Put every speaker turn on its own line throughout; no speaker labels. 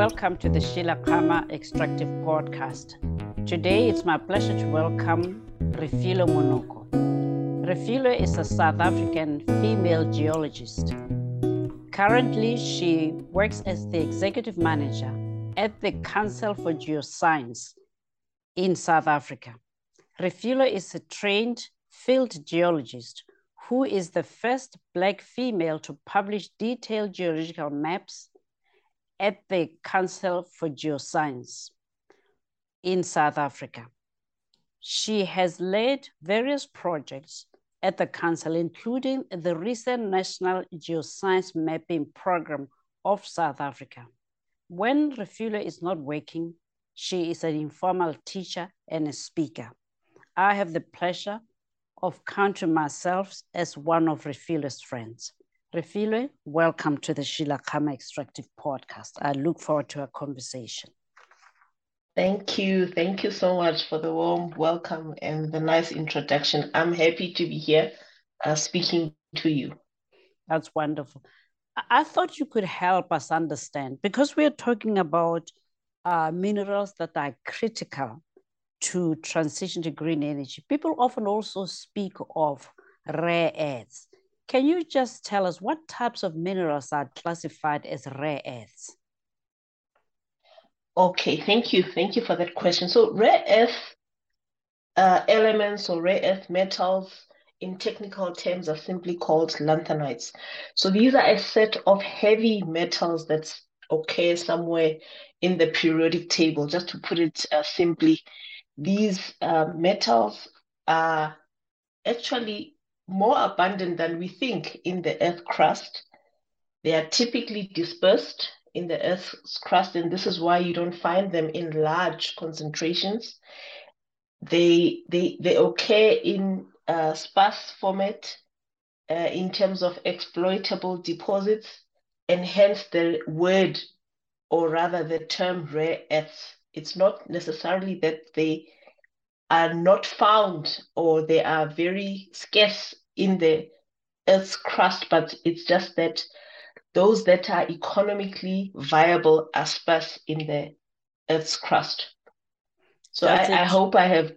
welcome to the Sheila Khama Extractive Podcast. Today it's my pleasure to welcome Refilwe Monoko. Refilwe is a South African female geologist. Currently, she works as the executive manager at the Council for Geoscience in South Africa. Refilwe is a trained field geologist who is the first Black female to publish detailed geological maps at the Council for Geoscience in South Africa. She has led various projects at the Council, including the recent National Geoscience Mapping Program of South Africa. When Refilwe is not working, she is an informal teacher and a speaker. I have the pleasure of counting myself as one of Refilwe's friends. Refilwe, welcome to the Sheila Khama Extractive Podcast. I look forward to our conversation.
Thank you. Thank you so much for the warm welcome and the nice introduction. I'm happy to be here uh, speaking to you.
That's wonderful. I thought you could help us understand because we're talking about uh, minerals that are critical to transition to green energy. People often also speak of rare earths. Can you just tell us what types of minerals are classified as rare earths?
Okay, thank you. Thank you for that question. So rare earth uh, elements or rare earth metals in technical terms are simply called lanthanides. So these are a set of heavy metals that occur somewhere in the periodic table. Just to put it uh, simply, these uh, metals are actually more abundant than we think in the earth crust. They are typically dispersed in the earth's crust, and this is why you don't find them in large concentrations. They they they occur in sparse format uh, in terms of exploitable deposits, and hence the word, or rather the term rare earths. It's not necessarily that they are not found or they are very scarce in the Earth's crust, but it's just that those that are economically viable are sparse in the Earth's crust. So I, I, hope I have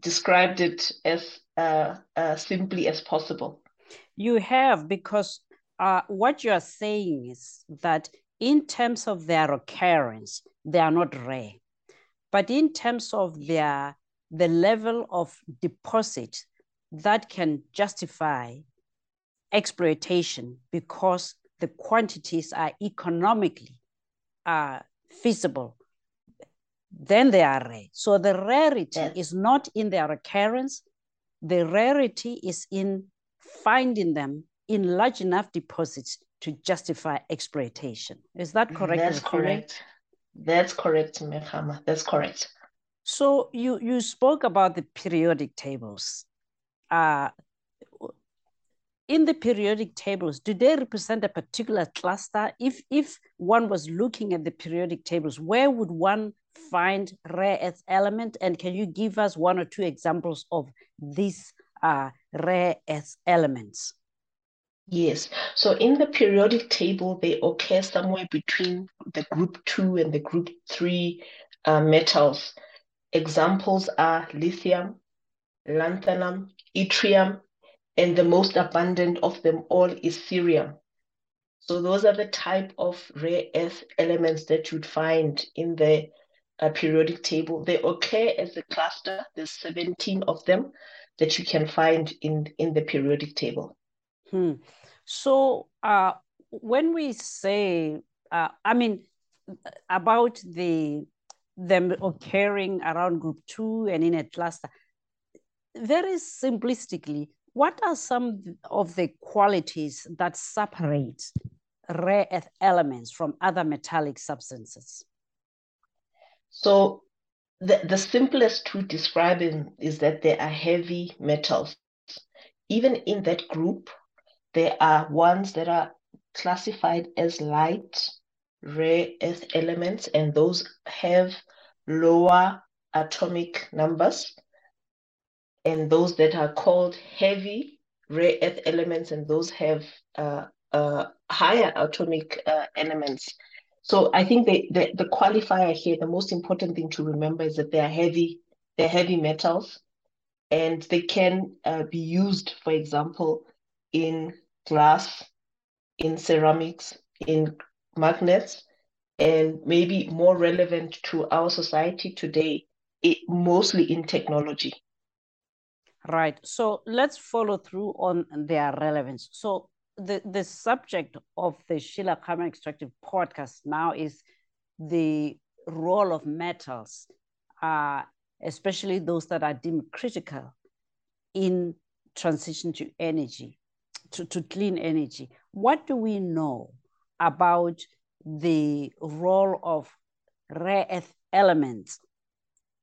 described it as uh, uh, simply as possible.
You have, because uh, what you are saying is that in terms of their occurrence, they are not rare. But in terms of their the level of deposit that can justify exploitation because the quantities are economically uh, feasible, then they are rare. So the rarity yes. is not in their occurrence, the rarity is in finding them in large enough deposits to justify exploitation. Is that correct?
That's correct. That's correct, Mehama. That's correct.
So you you spoke about the periodic tables. Uh, in the periodic tables, do they represent a particular cluster? If if one was looking at the periodic tables, where would one find rare earth element? And can you give us one or two examples of these uh, rare earth elements?
Yes. So in the periodic table, they occur somewhere between the group two and the group three uh, metals. Examples are lithium, lanthanum, yttrium, and the most abundant of them all is cerium. So those are the type of rare earth elements that you'd find in the uh, periodic table. They occur as a cluster. There's 17 of them that you can find in, in the periodic table.
Hmm. So uh, when we say, uh, I mean, about the them occurring around group two and in a cluster. Very simplistically, what are some of the qualities that separate rare earth elements from other metallic substances?
So the, the simplest to describe them is that they are heavy metals. Even in that group, there are ones that are classified as light rare earth elements, and those have lower atomic numbers. And those that are called heavy rare earth elements, and those have uh, uh, higher atomic uh, elements. So I think the, the, the qualifier here, the most important thing to remember is that they are heavy, they're heavy metals, and they can uh, be used, for example, in glass, in ceramics, in magnets, and maybe more relevant to our society today, it, mostly in technology.
Right. So let's follow through on their relevance. So the, the subject of the Sheila Khama Extractive podcast now is the role of metals, uh, especially those that are deemed critical in transition to energy, to, to clean energy. What do we know about the role of rare earth elements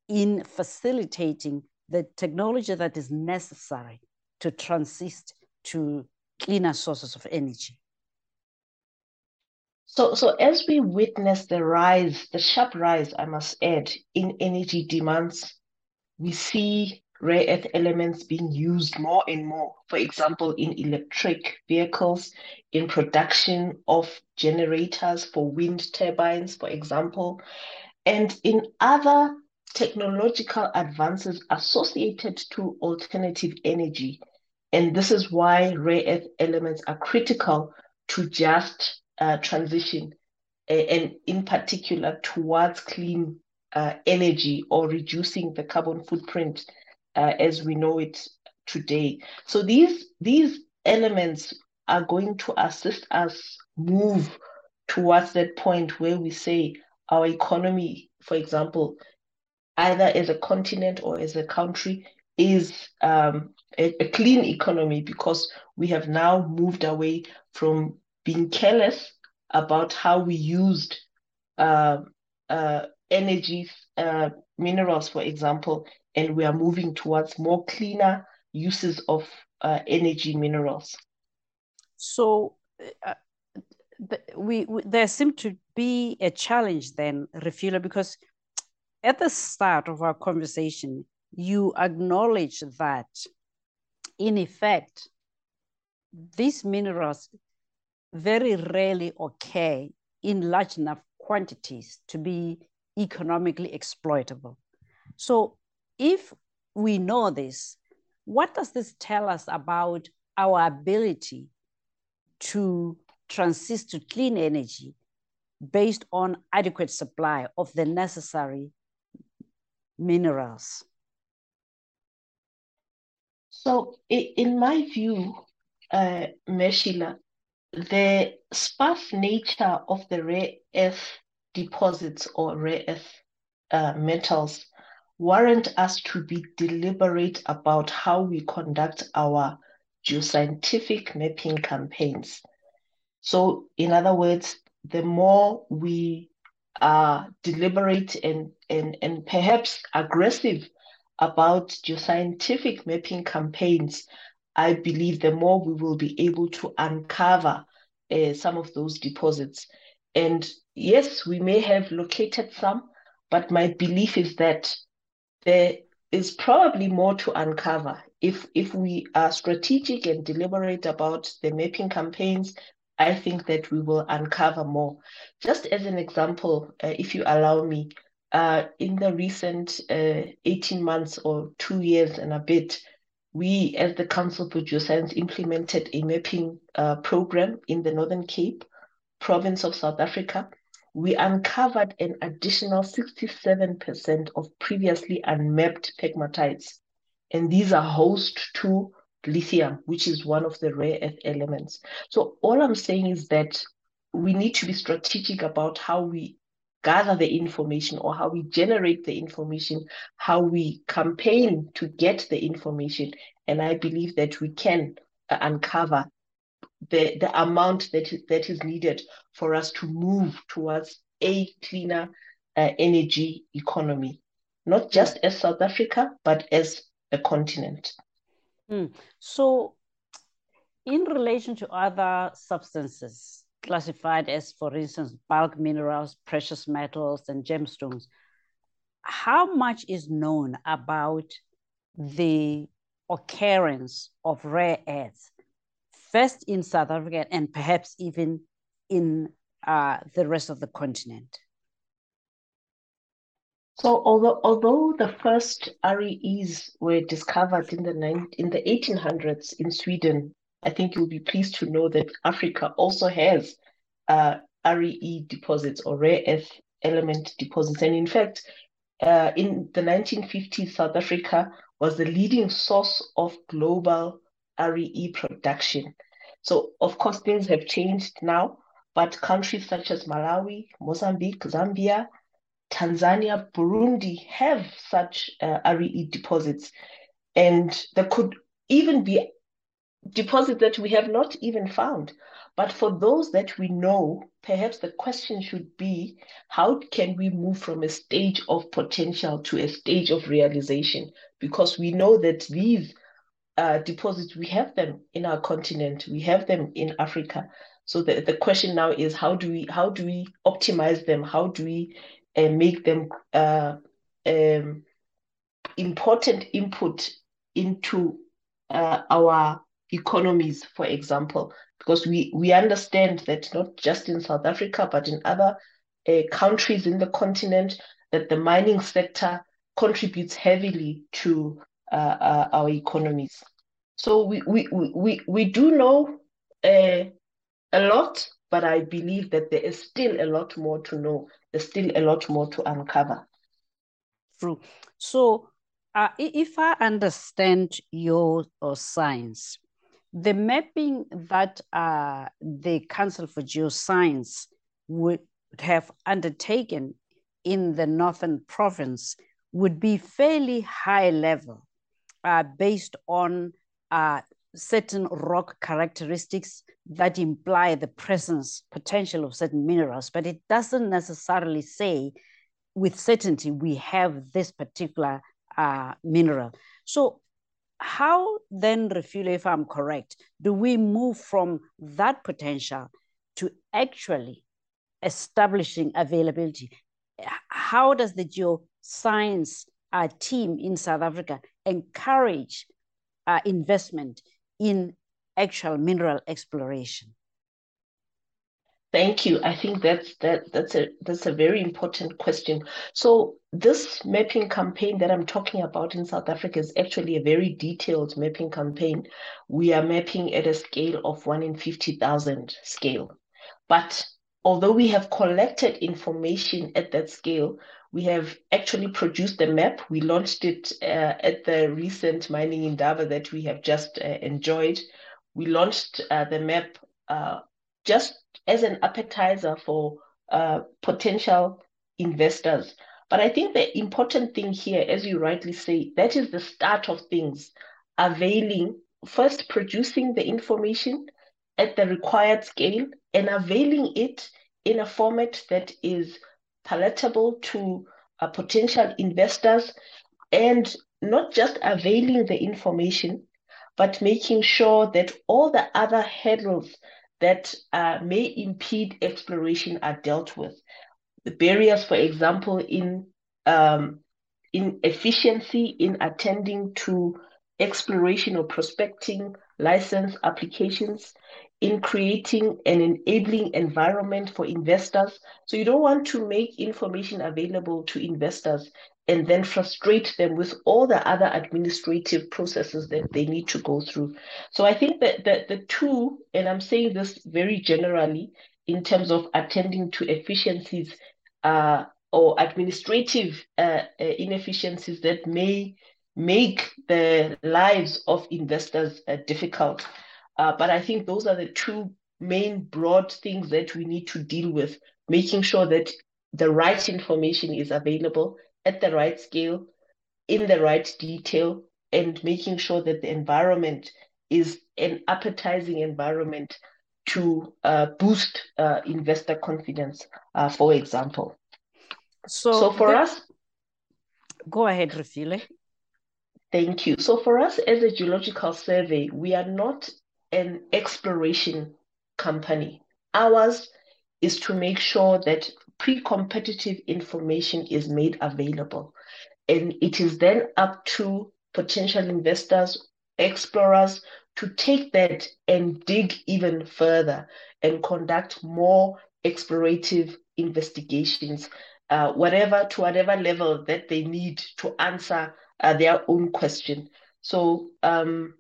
in facilitating the technology that is necessary to transist to cleaner sources of energy.
So, so as we witness the rise, the sharp rise, I must add, in energy demands, we see rare earth elements being used more and more. For example, in electric vehicles, in production of generators for wind turbines, for example, and in other technological advances associated to alternative energy. And this is why rare earth elements are critical to just uh, transition, and in particular towards clean uh, energy or reducing the carbon footprint uh, as we know it today. So these these elements are going to assist us move towards that point where we say our economy, for example, either as a continent or as a country, is um, a, a, clean economy because we have now moved away from being careless about how we used uh, uh, energy, uh, minerals, for example, and we are moving towards more cleaner uses of uh, energy minerals.
So uh, we, we, there seemed to be a challenge then, Refilwe, because at the start of our conversation, you acknowledge that, in effect, these minerals very rarely occur in large enough quantities to be economically exploitable. So, if we know this, what does this tell us about our ability to transist to clean energy based on adequate supply of the necessary minerals?
So, in my view, uh, Meshila, the sparse nature of the rare earth deposits or rare earth uh, metals warrant us to be deliberate about how we conduct our geoscientific mapping campaigns. So, in other words, the more we are deliberate and, and, and perhaps aggressive about geoscientific mapping campaigns, I believe the more we will be able to uncover uh, some of those deposits. And yes, we may have located some, but my belief is that there is probably more to uncover. If, if we are strategic and deliberate about the mapping campaigns, I think that we will uncover more. Just as an example, uh, if you allow me, uh, in the recent uh, 18 months or two years and a bit, we as the Council for Geoscience implemented a mapping uh, program in the Northern Cape province of South Africa. We uncovered an additional 67% of previously unmapped pegmatites. And these are host to lithium, which is one of the rare earth elements. So all I'm saying is that we need to be strategic about how we gather the information or how we generate the information, how we campaign to get the information. And I believe that we can uh, uncover the, the amount that is, that is needed for us to move towards a cleaner uh, energy economy, not just as South Africa, but as a continent.
Mm. So, in relation to other substances classified as, for instance, bulk minerals, precious metals, and gemstones, how much is known about the occurrence of rare earths, first in South Africa and perhaps even in uh, the rest of the continent?
So although although the first REEs were discovered in the in the 1800s in Sweden, I think you'll be pleased to know that Africa also has uh, REE deposits or rare earth element deposits. And in fact, uh, in the 1950s, South Africa was the leading source of global REE production. So, of course, things have changed now, but countries such as Malawi, Mozambique, Zambia, Tanzania, Burundi have such uh, REE deposits. And there could even be deposits that we have not even found. But for those that we know, perhaps the question should be how can we move from a stage of potential to a stage of realization? Because we know that these uh, deposits, we have them in our continent, we have them in Africa. So the, the question now is how do we how do we optimize them? How do we uh, make them uh, um, important input into uh, our economies, for example, because we, we understand that not just in South Africa, but in other uh, countries in the continent, that the mining sector contributes heavily to uh, uh, our economies. So we, we, we, we do know uh, a lot, but I believe that there is still a lot more to know. There's still a lot more to uncover.
True. So uh, if I understand your science, the mapping that uh, the Council for Geoscience would have undertaken in the Northern Province would be fairly high level uh, based on uh, certain rock characteristics that imply the presence potential of certain minerals, but it doesn't necessarily say with certainty we have this particular uh, mineral. So how then, Refilwe, if I'm correct, do we move from that potential to actually establishing availability? How does the geoscience uh, team in South Africa encourage uh, investment in actual mineral exploration?
Thank you. I think that's that that's a that's a very important question. So this mapping campaign that I'm talking about in South Africa is actually a very detailed mapping campaign. We are mapping at a scale of one in 50,000 scale. But although we have collected information at that scale, we have actually produced a map. We launched it uh, at the recent mining Indaba that we have just uh, enjoyed. We launched uh, the map uh, just as an appetizer for uh, potential investors. But I think the important thing here, as you rightly say, that is the start of things. Availing, first producing the information at the required scale and availing it in a format that is palatable to uh, potential investors and not just availing the information, but making sure that all the other hurdles that uh, may impede exploration are dealt with. The barriers, for example, in um, in efficiency in attending to exploration or prospecting license applications, in creating an enabling environment for investors. So you don't want to make information available to investors and then frustrate them with all the other administrative processes that they need to go through. So I think that the, the two, and I'm saying this very generally in terms of attending to efficiencies uh, or administrative uh, uh inefficiencies that may make the lives of investors uh, difficult. Uh, but I think those are the two main broad things that we need to deal with, making sure that the right information is available at the right scale, in the right detail, and making sure that the environment is an appetizing environment to uh, boost uh, investor confidence, uh, for example. So, so for the... us,
go ahead, Refilwe.
Thank you. So for us as a geological survey, we are not an exploration company. Ours is to make sure that pre-competitive information is made available. And it is then up to potential investors, explorers to take that and dig even further and conduct more explorative investigations, uh, whatever to whatever level that they need to answer uh, their own question. So um,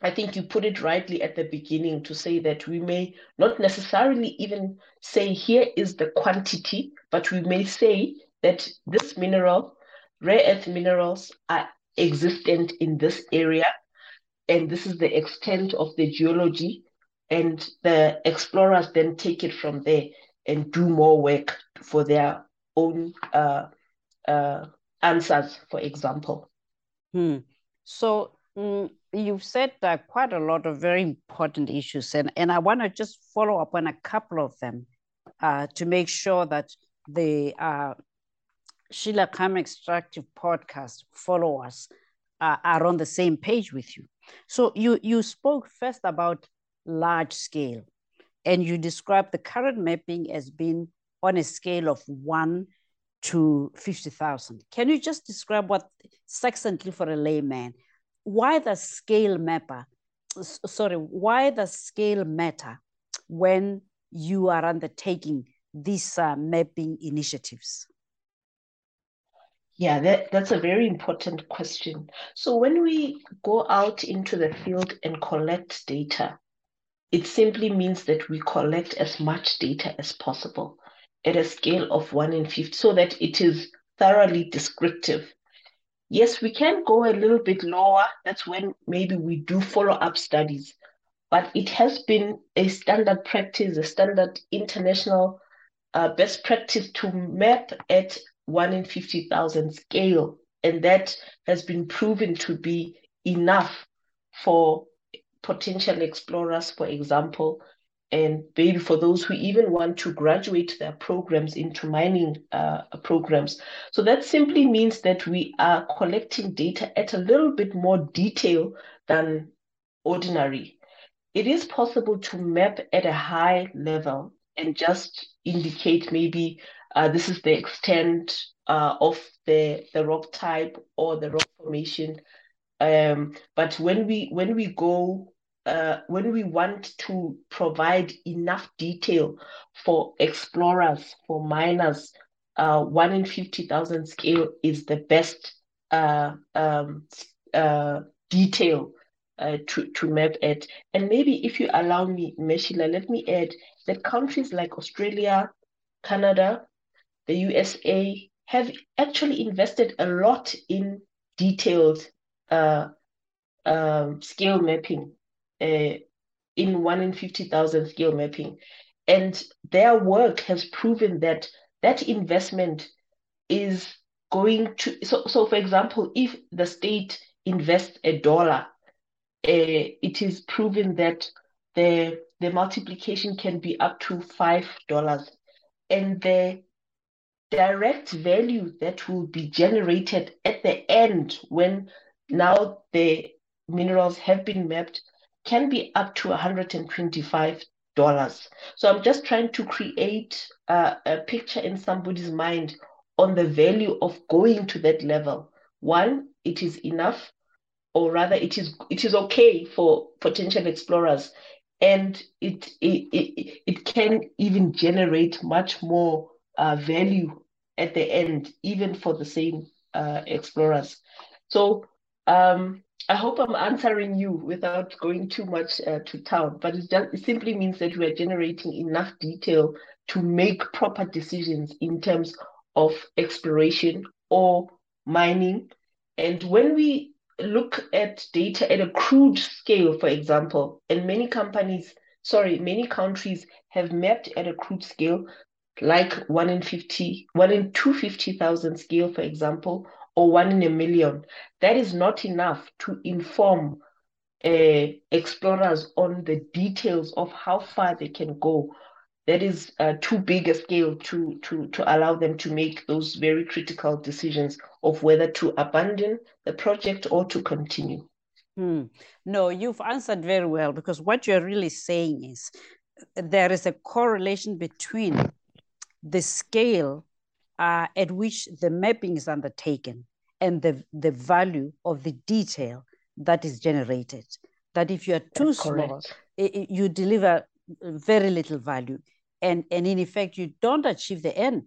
I think you put it rightly at the beginning to say that we may not necessarily even say here is the quantity, but we may say that this mineral, rare earth minerals, are existent in this area, and this is the extent of the geology, and the explorers then take it from there and do more work for their own uh, uh, answers, for example.
Hmm. So mm, you've said uh, quite a lot of very important issues, and, and I want to just follow up on a couple of them uh, to make sure that the uh, Sheila Khama Extractive podcast followers uh, are on the same page with you. So you, you spoke first about large scale, and you described the current mapping as being on a scale of one to 50,000. Can you just describe what, succinctly for a layman, why the scale mapper, sorry, why the scale matter when you are undertaking these uh, mapping initiatives?
Yeah, that, that's a very important question. So when we go out into the field and collect data, it simply means that we collect as much data as possible at a scale of 1 in 50 so that it is thoroughly descriptive Yes, we can go a little bit lower. That's when maybe we do follow up studies. But it has been a standard practice, a standard international uh, best practice to map at 1 in 50,000 scale. And that has been proven to be enough for potential explorers, for example, and maybe for those who even want to graduate their programs into mining uh, programs. So that simply means that we are collecting data at a little bit more detail than ordinary. It is possible to map at a high level and just indicate maybe uh, this is the extent uh, of the, the rock type or the rock formation. Um, but when we when we go uh, when we want to provide enough detail for explorers, for miners, uh, one in 50,000 scale is the best uh, um, uh, detail uh, to, to map at. And maybe if you allow me, Meshila, let me add that countries like Australia, Canada, the USA have actually invested a lot in detailed uh, um, scale mapping uh, in one in 50,000 scale mapping. And their work has proven that that investment is going to, so, so for example, if the state invests a dollar, uh, it is proven that the, the multiplication can be up to $5. And the direct value that will be generated at the end when now the minerals have been mapped can be up to $125. So I'm just trying to create a, a picture in somebody's mind on the value of going to that level. One, it is enough, or rather, it is it is okay for potential explorers, and it it, it, it can even generate much more uh, value at the end, even for the same uh, explorers. So um, I hope I'm answering you without going too much uh, to town, but it, just, it simply means that we are generating enough detail to make proper decisions in terms of exploration or mining. And when we look at data at a crude scale, for example, and many companies, sorry, many countries have mapped at a crude scale, like one in 50, one in 250,000 scale, for example, or one in a million. That is not enough to inform uh, explorers on the details of how far they can go. That is uh, too big a scale to, to, to allow them to make those very critical decisions of whether to abandon the project or to continue.
Hmm. No, you've answered very well because what you're really saying is there is a correlation between the scale uh, at which the mapping is undertaken and the, the value of the detail that is generated. That if you are too small, it, it, you deliver very little value. and, and in effect, you don't achieve the end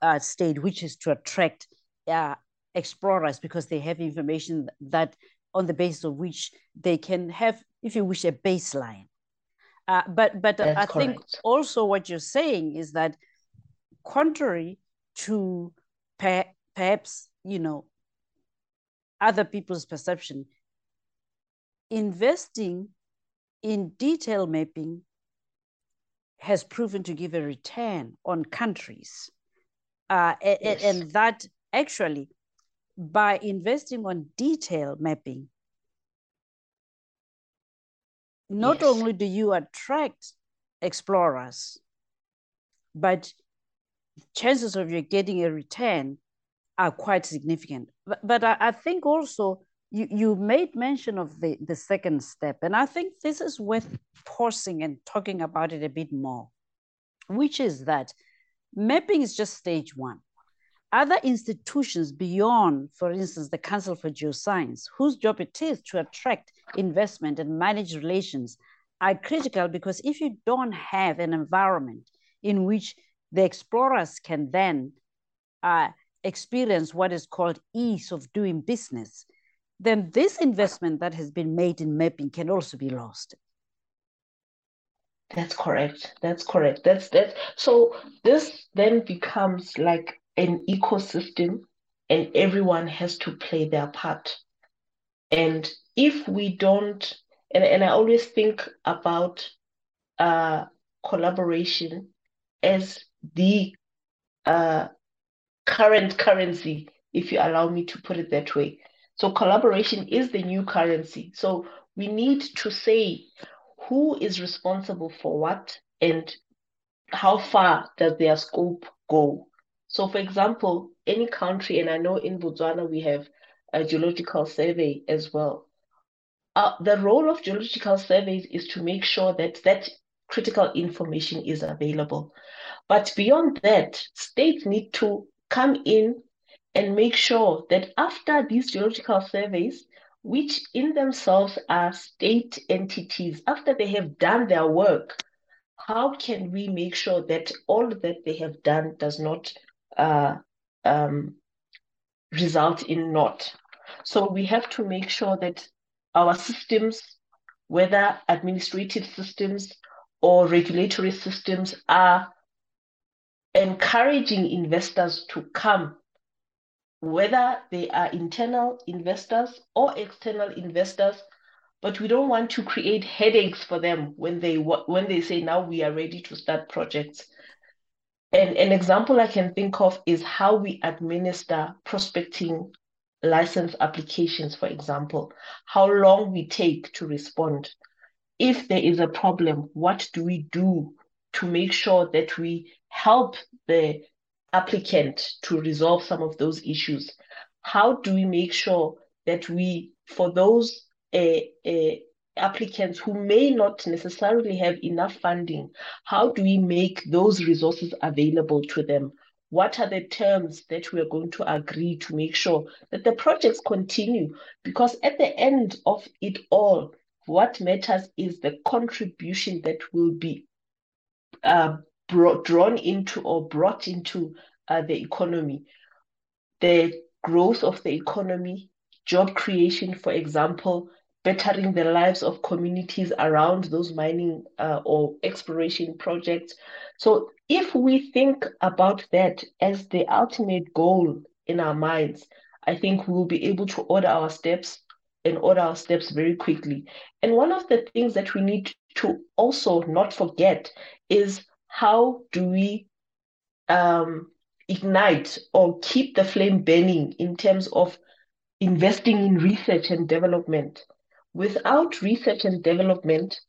uh, state, which is to attract uh, explorers because they have information that on the basis of which they can have, if you wish, a baseline. Uh, but but That's I correct. think also what you're saying is that contrary to per, perhaps you know other people's perception, investing in detail mapping has proven to give a return on countries. Uh, yes. and, that actually, by investing on detail mapping, not yes. only do you attract explorers, but chances of you getting a return are quite significant. But, but I, I think also you, you made mention of the, the second step, and I think this is worth pausing and talking about it a bit more, which is that mapping is just stage one. Other institutions beyond, for instance, the Council for Geoscience, whose job it is to attract investment and manage relations, are critical because if you don't have an environment in which the explorers can then uh, experience what is called ease of doing business, then this investment that has been made in mapping can also be lost.
That's correct. That's correct. That's that. So this then becomes like an ecosystem, and everyone has to play their part. And if we don't, and, and I always think about uh, collaboration as the uh, current currency, if you allow me to put it that way. So collaboration is the new currency. So we need to say who is responsible for what and how far does their scope go. So for example, any country, and I know in Botswana we have a geological survey as well. Uh, the role of geological surveys is to make sure that that critical information is available. But beyond that, states need to come in and make sure that after these geological surveys, which in themselves are state entities, after they have done their work, how can we make sure that all that they have done does not uh, um, result in naught? So we have to make sure that our systems, whether administrative systems or regulatory systems, are encouraging investors to come whether they are internal investors or external investors but we don't want to create headaches for them when they when they say now we are ready to start projects. And an example i can think of is how we administer prospecting license applications for example how long we take to respond if there is a problem what do we do to make sure that we help the applicant to resolve some of those issues? How do we make sure that we, for those uh, uh, applicants who may not necessarily have enough funding, how do we make those resources available to them? What are the terms that we are going to agree to make sure that the projects continue? Because at the end of it all, what matters is the contribution that will be uh, brought, drawn into or brought into uh, the economy. The growth of the economy, job creation, for example, bettering the lives of communities around those mining uh, or exploration projects. So, if we think about that as the ultimate goal in our minds, I think we will be able to order our steps and order our steps very quickly. And one of the things that we need to also not forget is how do we um, ignite or keep the flame burning in terms of investing in research and development. Without research and development,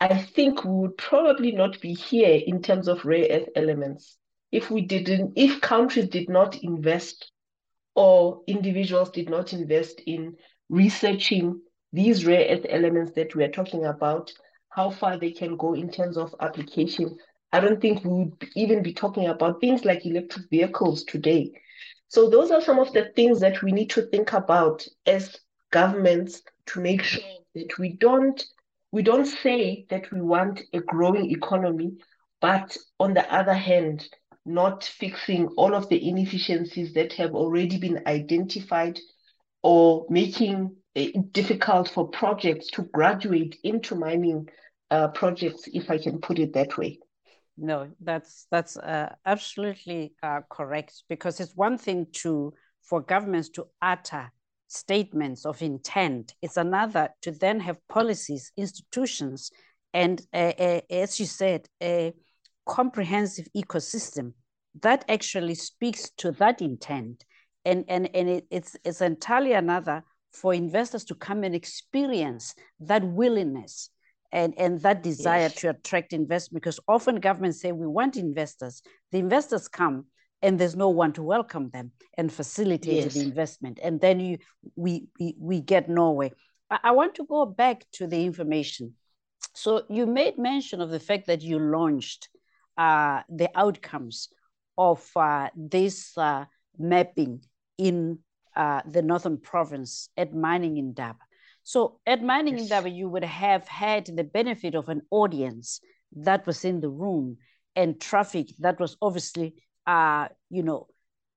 I think we would probably not be here in terms of rare earth elements. If we didn't, if countries did not invest or individuals did not invest in researching these rare earth elements that we are talking about, how far they can go in terms of application, I don't think we would even be talking about things like electric vehicles today. So those are some of the things that we need to think about as governments to make sure that we don't we don't say that we want a growing economy, but on the other hand, not fixing all of the inefficiencies that have already been identified or making it difficult for projects to graduate into mining uh, projects, if I can put it that way.
No, that's that's uh, absolutely uh, correct because it's one thing to for governments to utter statements of intent. It's another to then have policies, institutions, and as you said, a comprehensive ecosystem that actually speaks to that intent. And, and, and it, it's, it's entirely another for investors to come and experience that willingness and, and that desire yes. to attract investment. Because often governments say we want investors. The investors come and there's no one to welcome them and facilitate yes. the investment. And then you we we, we get nowhere. I, I want to go back to the information. So you made mention of the fact that you launched uh, the outcomes of uh, this uh, mapping in uh, the northern province at Mining Indaba. So at Mining yes. Indaba, you would have had the benefit of an audience that was in the room and traffic that was obviously, uh, you know,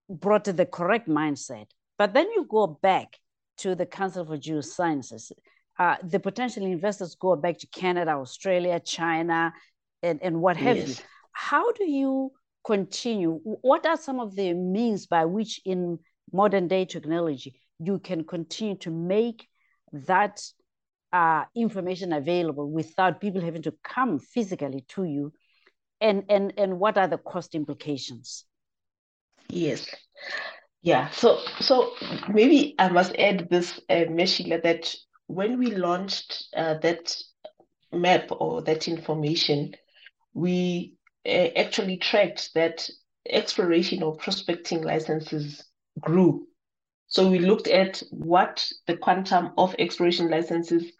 brought to the correct mindset. But then you go back to the Council for Geosciences. Uh, the potential investors go back to Canada, Australia, China, and, and what have yes. you. How do you continue? What are some of the means by which, in modern day technology, you can continue to make that uh, information available without people having to come physically to you? And, and, and what are the cost implications?
Yes. Yeah, so so maybe I must add this, uh, Meshila, that when we launched uh, that map or that information, we uh, actually tracked that exploration or prospecting licenses grew. So we looked at what the quantum of exploration licenses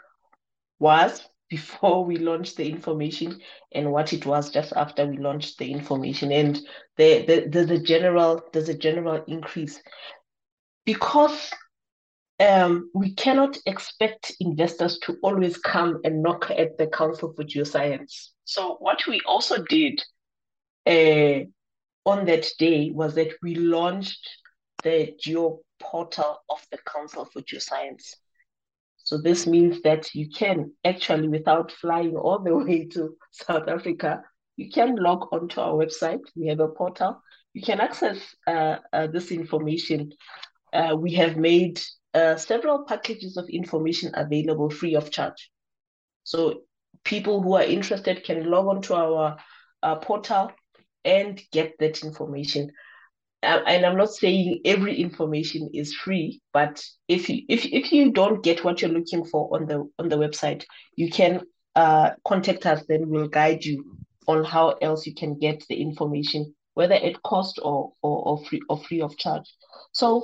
was before we launched the information and what it was just after we launched the information. And the, the, there's a general there's a general increase because um, we cannot expect investors to always come and knock at the Council for Geoscience. So what we also did uh, on that day was that we launched the geo portal of the Council for Geoscience. So this means that you can actually, without flying all the way to South Africa, you can log onto our website. We have a portal. You can access uh, uh, this information. Uh, we have made uh, several packages of information available free of charge. So people who are interested can log onto our uh, portal and get that information. Uh, and I'm not saying every information is free, but if you if if you don't get what you're looking for on the on the website, you can uh, contact us. Then we'll guide you on how else you can get the information, whether at cost or or, or free or free of charge. So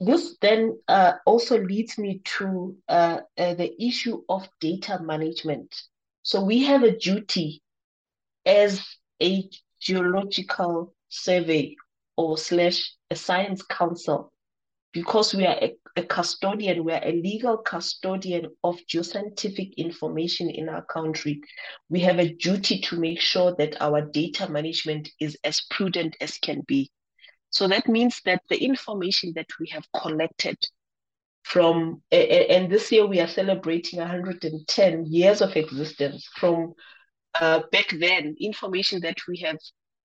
this then uh, also leads me to uh, uh, the issue of data management. So we have a duty as a geological survey or slash a science council because we are a, a, custodian, we are a legal custodian of geoscientific information in our country. We have a duty to make sure that our data management is as prudent as can be. So that means that the information that we have collected from, and this year we are celebrating 110 years of existence from uh, back then, information that we have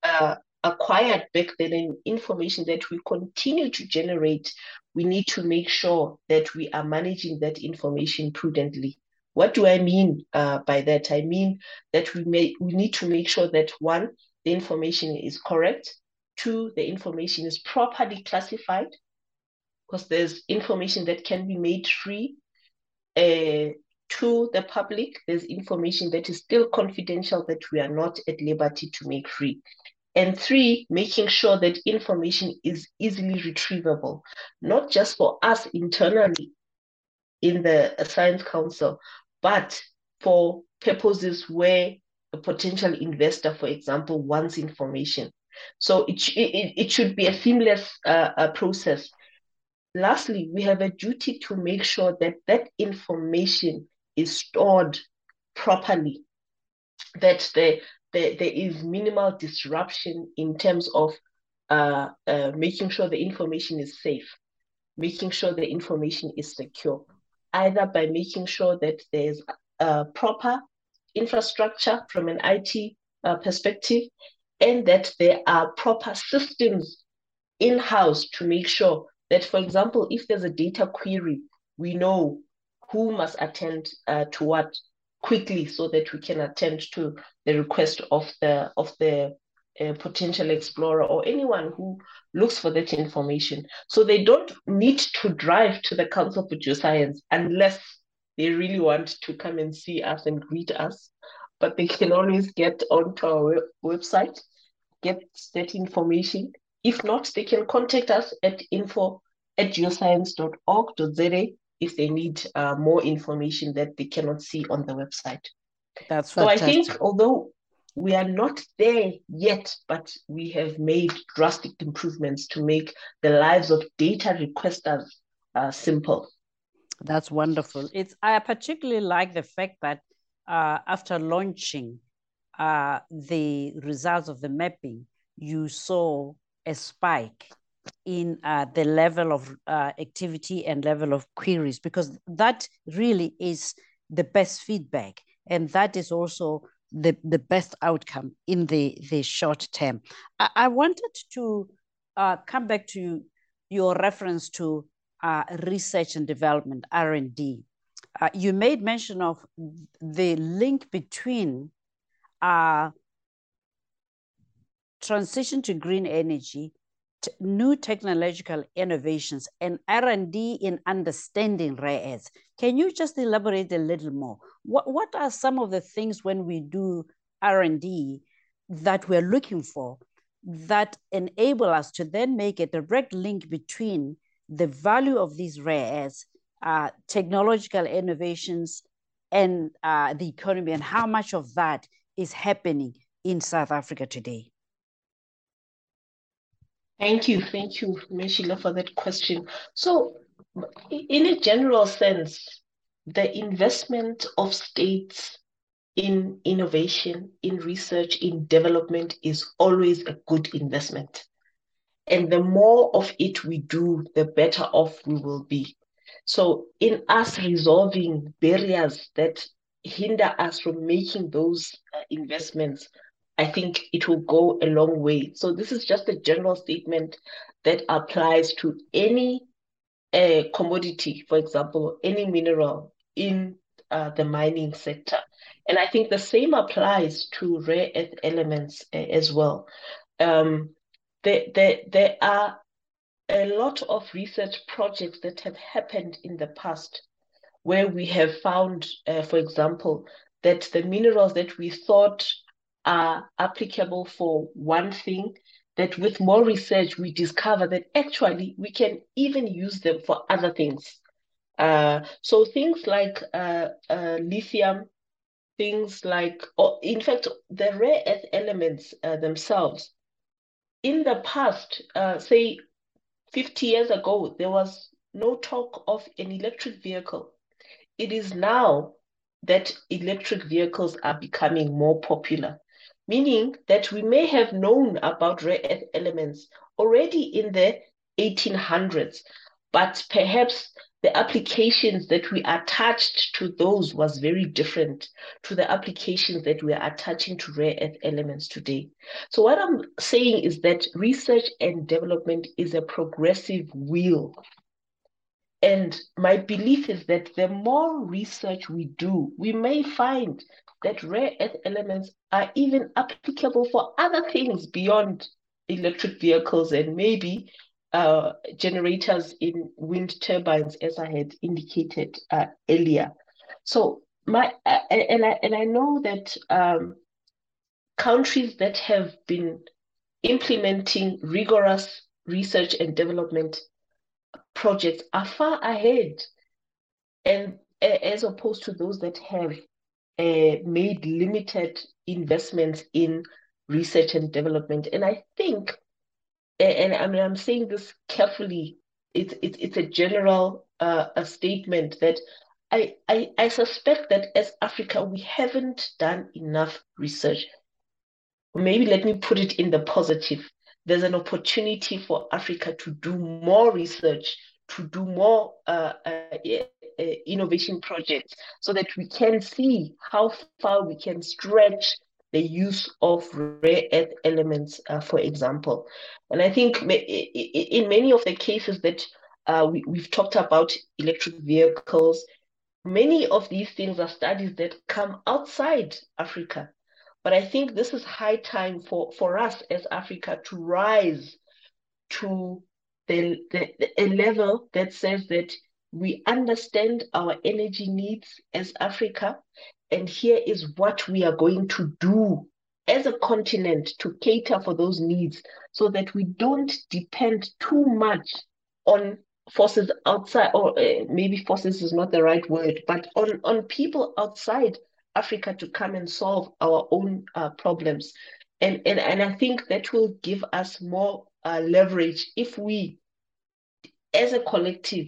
uh, acquired back then and information that we continue to generate, we need to make sure that we are managing that information prudently. What do I mean uh, by that? I mean that we may we need to make sure that one, the information is correct. Two, the information is properly classified, because there's information that can be made free. Uh, to the public, there's information that is still confidential that we are not at liberty to make free. And three, making sure that information is easily retrievable, not just for us internally in the Science Council, but for purposes where a potential investor, for example, wants information. So it, it, it should be a seamless uh, uh, process. Lastly, we have a duty to make sure that that information is stored properly, that the there, there is minimal disruption in terms of uh, uh, making sure the information is safe, making sure the information is secure, either by making sure that there's proper infrastructure from an IT uh, perspective and that there are proper systems in-house to make sure that, for example, if there's a data query, we know who must attend uh, to what quickly so that we can attend to the request of the of the uh, potential explorer or anyone who looks for that information. So they don't need to drive to the Council for Geoscience unless they really want to come and see us and greet us. But they can always get onto our website, get that information. If not, they can contact us at info at geoscience.org.za if they need uh, more information that they cannot see on the website.
That's
fantastic. So I think although we are not there yet, but we have made drastic improvements to make the lives of data requesters uh, simple.
That's wonderful. It's I particularly like the fact that uh, after launching uh, the results of the mapping, you saw a spike in uh, the level of uh, activity and level of queries because that really is the best feedback and that is also the, the best outcome in the, the short term. I, I wanted to uh, come back to your reference to uh, research and development, R&D. Uh, you made mention of the link between uh, transition to green energy new technological innovations and R&D in understanding rare earths. Can you just elaborate a little more? What, what are some of the things when we do R&D that we're looking for that enable us to then make a direct link between the value of these rare earths, uh, technological innovations, and uh, the economy, and how much of that is happening in South Africa today?
Thank you. Thank you, Meshila, for that question. So, in a general sense, the investment of states in innovation, in research, in development is always a good investment. And the more of it we do, the better off we will be. So, in us resolving barriers that hinder us from making those uh, investments, I think it will go a long way. So this is just a general statement that applies to any uh, commodity, for example, any mineral in uh, the mining sector. And I think the same applies to rare earth elements uh, as well. Um, there, there, there are a lot of research projects that have happened in the past where we have found, uh, for example, that the minerals that we thought are applicable for one thing, that with more research, we discover that actually we can even use them for other things. Uh, so things like uh, uh, lithium, things like, or in fact, the rare earth elements uh, themselves. In the past, uh, say 50 years ago, there was no talk of an electric vehicle. It is now that electric vehicles are becoming more popular meaning that we may have known about rare earth elements already in the 1800s, but perhaps the applications that we attached to those was very different to the applications that we are attaching to rare earth elements today. So what I'm saying is that research and development is a progressive wheel. And my belief is that the more research we do, we may find that rare earth elements are even applicable for other things beyond electric vehicles and maybe uh, generators in wind turbines, as I had indicated uh, earlier. So my uh, and I and I know that um, countries that have been implementing rigorous research and development projects are far ahead, and as opposed to those that have made limited investments in research and development. And I think, and I mean, I'm saying this carefully, it's, it's, it's a general uh, a statement that I, I, I suspect that as Africa, we haven't done enough research maybe let me put it in the positive. There's an opportunity for Africa to do more research, to do more uh, uh, innovation projects, so that we can see how far we can stretch the use of rare earth elements, uh, for example. And I think in many of the cases that uh, we, we've talked about electric vehicles, many of these things are studies that come outside Africa. But I think this is high time for, for us as Africa to rise to the, the, a level that says that we understand our energy needs as Africa, and here is what we are going to do as a continent to cater for those needs so that we don't depend too much on forces outside, or uh, maybe forces is not the right word, but on, on people outside Africa to come and solve our own uh, problems. And, and, and I think that will give us more uh, leverage if we, as a collective,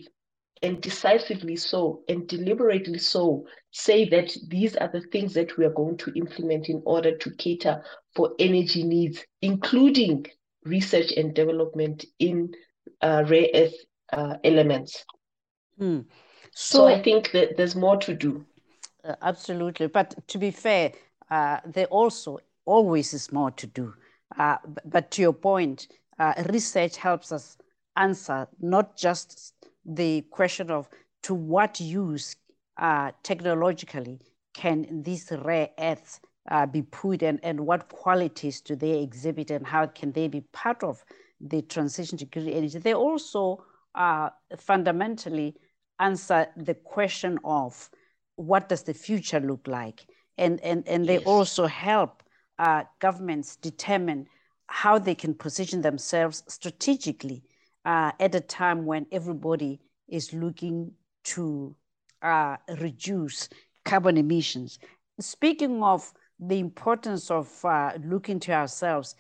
and decisively so, and deliberately so, say that these are the things that we are going to implement in order to cater for energy needs, including research and development in uh, rare earth uh, elements.
Hmm.
So, so, I think that there's more to do.
Uh, absolutely. But to be fair, uh, there also always is more to do. Uh, but to your point, uh, research helps us answer not just the question of to what use uh, technologically can these rare earths uh, be put and, and what qualities do they exhibit and how can they be part of the transition to green energy. They also uh, fundamentally answer the question of what does the future look like? And, and, and they yes. also help uh, governments determine how they can position themselves strategically uh, at a time when everybody is looking to uh, reduce carbon emissions. Speaking of the importance of uh, looking to ourselves,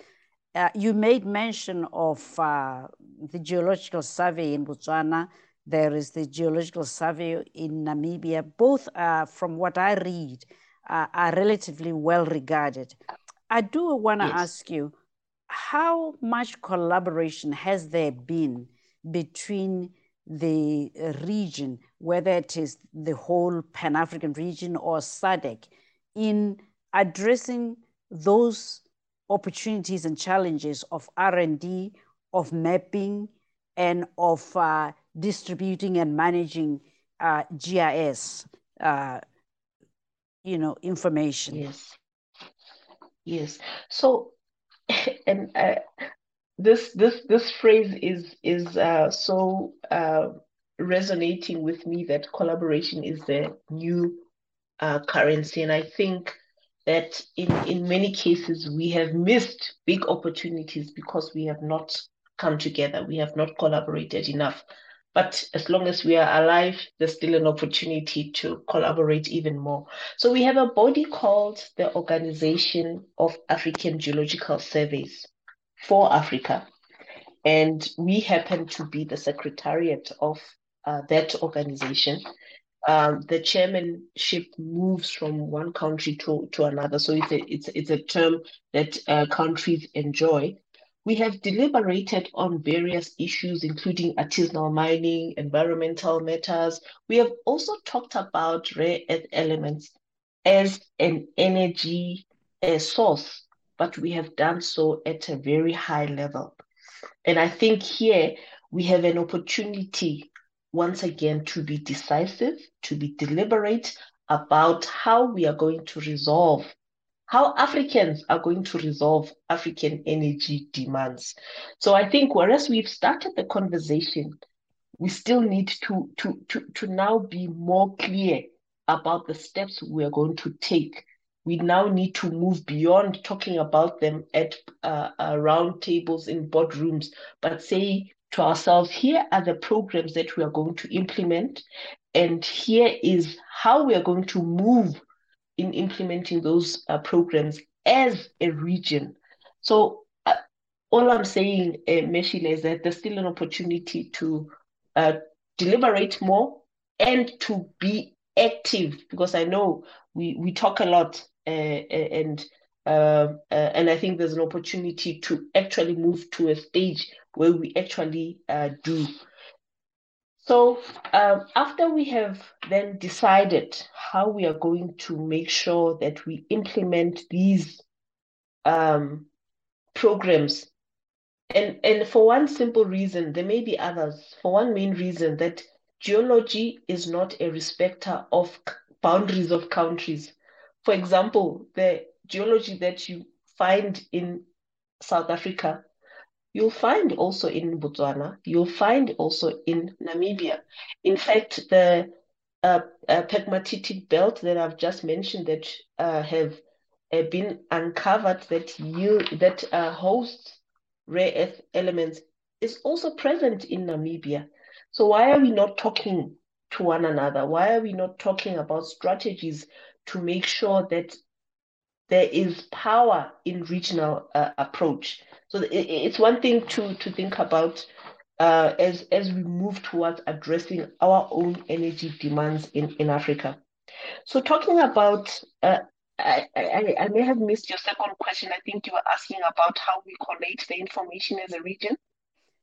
uh, you made mention of uh, the geological survey in Botswana. There is the geological survey in Namibia. Both, uh, from what I read, are relatively well regarded. I do want to yes. ask you, how much collaboration has there been between the region, whether it is the whole Pan-African region or SADC, in addressing those opportunities and challenges of R&D, of mapping, and of uh, distributing and managing uh, GIS, uh, you know, information.
Yes. Yes. So, and uh, this this this phrase is is uh, so uh, resonating with me that collaboration is the new currency, and I think that in, in many cases we have missed big opportunities because we have not come together, we have not collaborated enough. But as long as we are alive, there's still an opportunity to collaborate even more. So we have a body called the Organization of African Geological Surveys for Africa. And we happen to be the secretariat of uh, that organization um, the chairmanship moves from one country to, to another. So it's a, it's, it's a term that uh, countries enjoy. We have deliberated on various issues, including artisanal mining, environmental matters. We have also talked about rare earth elements as an energy source, but we have done so at a very high level. And I think here we have an opportunity once again to be decisive, to be deliberate about how we are going to resolve, how Africans are going to resolve African energy demands. So I think whereas we've started the conversation, we still need to, to, to, to now be more clear about the steps we are going to take. We now need to move beyond talking about them at uh, uh, round tables in boardrooms, but say to ourselves here are the programs that we are going to implement, and here is how we are going to move in implementing those uh, programs as a region. So, uh, all I'm saying, uh, Meshile, is that there's still an opportunity to uh, deliberate more and to be active because I know we, we talk a lot uh, and Um, uh, and I think there's an opportunity to actually move to a stage where we actually uh, do. So um, after we have then decided how we are going to make sure that we implement these um, programs, and, and for one simple reason, there may be others, for one main reason that geology is not a respecter of boundaries of countries. For example, the geology that you find in South Africa, you'll find also in Botswana, you'll find also in Namibia. In fact, the uh, uh, pegmatitic belt that I've just mentioned that uh, have been uncovered that you that uh, hosts rare earth elements is also present in Namibia. So why are we not talking to one another? Why are we not talking about strategies to make sure that there is power in regional uh, approach? So it, it's one thing to to think about uh, as as we move towards addressing our own energy demands in in Africa. So talking about uh, I, I, I may have missed your second question. I think you were asking about how we collate the information as a region.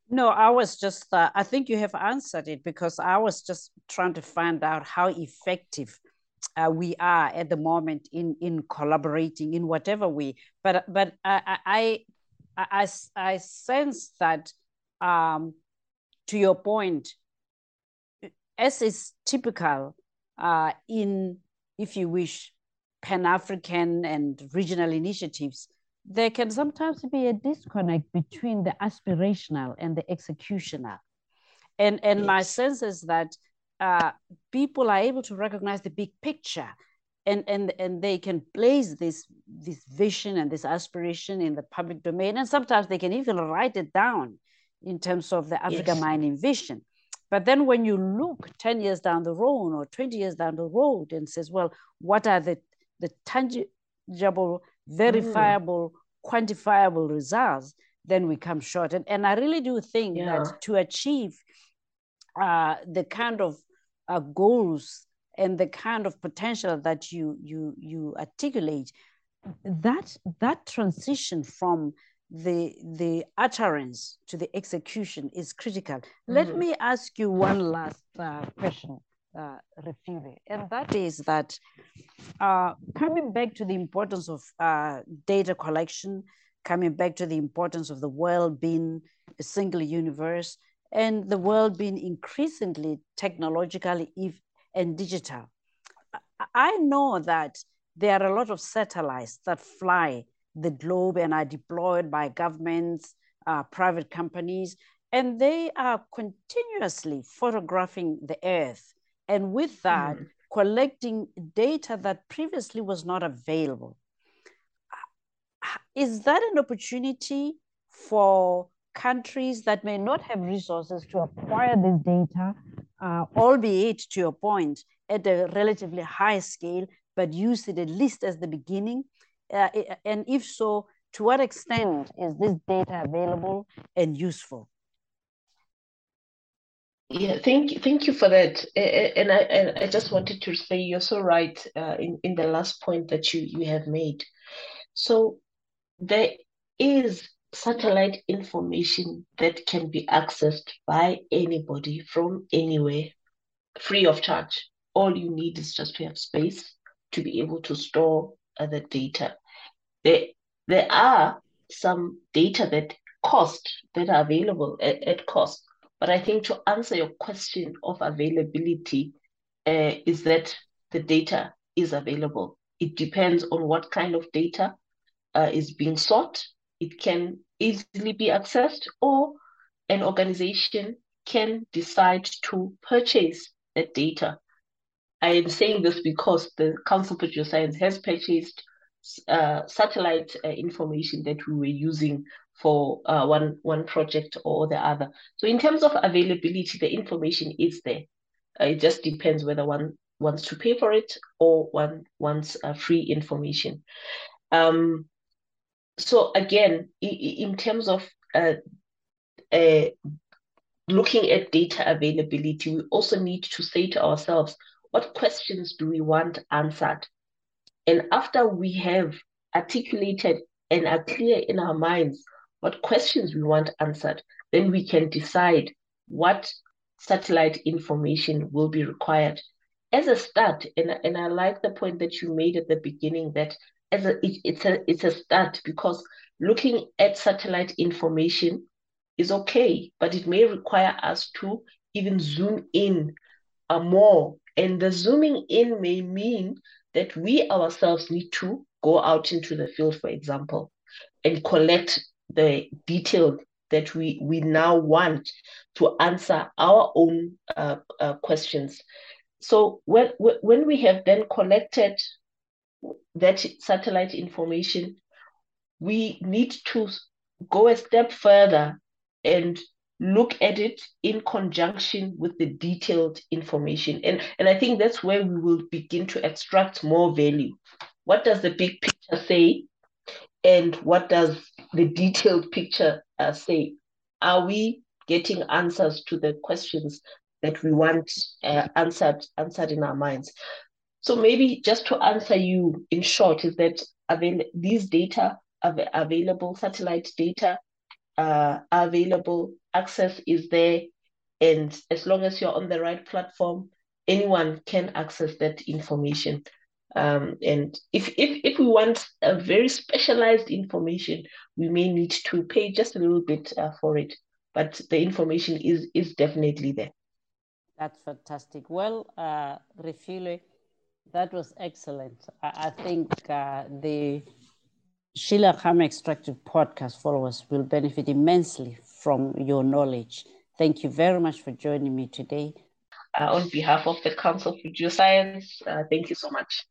No, I was just, uh, I think you have answered it because I was just trying to find out how effective uh, we are at the moment in, in collaborating in whatever way. But, but I, I, I, I, sense that um, to your point, as is typical uh, in, if you wish, Pan-African and regional initiatives, there can sometimes be a disconnect between the aspirational and the executional. And, and yes. my sense is that uh, people are able to recognize the big picture and, and, and they can place this, this vision and this aspiration in the public domain. And sometimes they can even write it down in terms of the Africa yes. mining vision. But then when you look 10 years down the road or 20 years down the road and says, well, what are the, the tangible verifiable, mm. quantifiable results, then we come short. And, and I really do think yeah. that to achieve uh, the kind of uh, goals and the kind of potential that you you you articulate, that that transition from the the utterance to the execution is critical. Mm. Let me ask you one last uh, question uh, and that is that uh, coming back to the importance of uh, data collection, coming back to the importance of the world being a single universe, and the world being increasingly technologically and digital. I know that there are a lot of satellites that fly the globe and are deployed by governments, uh, private companies, and they are continuously photographing the earth and with that, mm. collecting data that previously was not available. Is that an opportunity for countries that may not have resources to acquire this data, uh, albeit to your point, at a relatively high scale, but use it at least as the beginning? Uh, and if so, to what extent is this data available and useful?
Yeah, thank you, thank you for that. And I and I just wanted to say you're so right uh, in in the last point that you you have made. So there is satellite information that can be accessed by anybody from anywhere, free of charge. All you need is just to have space to be able to store the data. There there are some data that cost that are available at, at cost but I think to answer your question of availability uh, is that the data is available. It depends on what kind of data uh, is being sought. It can easily be accessed, or an organization can decide to purchase that data. I am saying this because the Council for Geoscience has purchased uh, satellite uh, information that we were using for uh, one one project or the other. So in terms of availability, the information is there. Uh, it just depends whether one wants to pay for it or one wants uh, free information. Um, so again, in terms of uh, uh, looking at data availability, we also need to say to ourselves, what questions do we want answered? And after we have articulated and are clear in our minds what questions we want answered, then we can decide what satellite information will be required. As a start, and, and I like the point that you made at the beginning that as a it, it's a it's a start because looking at satellite information is okay, but it may require us to even zoom in uh, more. And the zooming in may mean that we ourselves need to go out into the field, for example, and collect the detail that we, we now want to answer our own uh, uh, questions. So when, when we have then collected that satellite information, we need to go a step further and look at it in conjunction with the detailed information. And, and I think that's where we will begin to extract more value. What does the big picture say? And what does the detailed picture uh, say? Are we getting answers to the questions that we want uh, answered answered in our minds? So maybe just to answer you in short is that avail- these data are available, satellite data uh, are available, access is there, and as long as you're on the right platform, anyone can access that information. Um, and if, if if we want a very specialized information, we may need to pay just a little bit uh, for it. But the information is is definitely there.
That's fantastic. Well, uh, Refilwe, that was excellent. I, I think uh, the Sheila Khama Extractive podcast followers will benefit immensely from your knowledge. Thank you very much for joining me today.
Uh, on behalf of the Council for Geoscience, uh, thank you so much.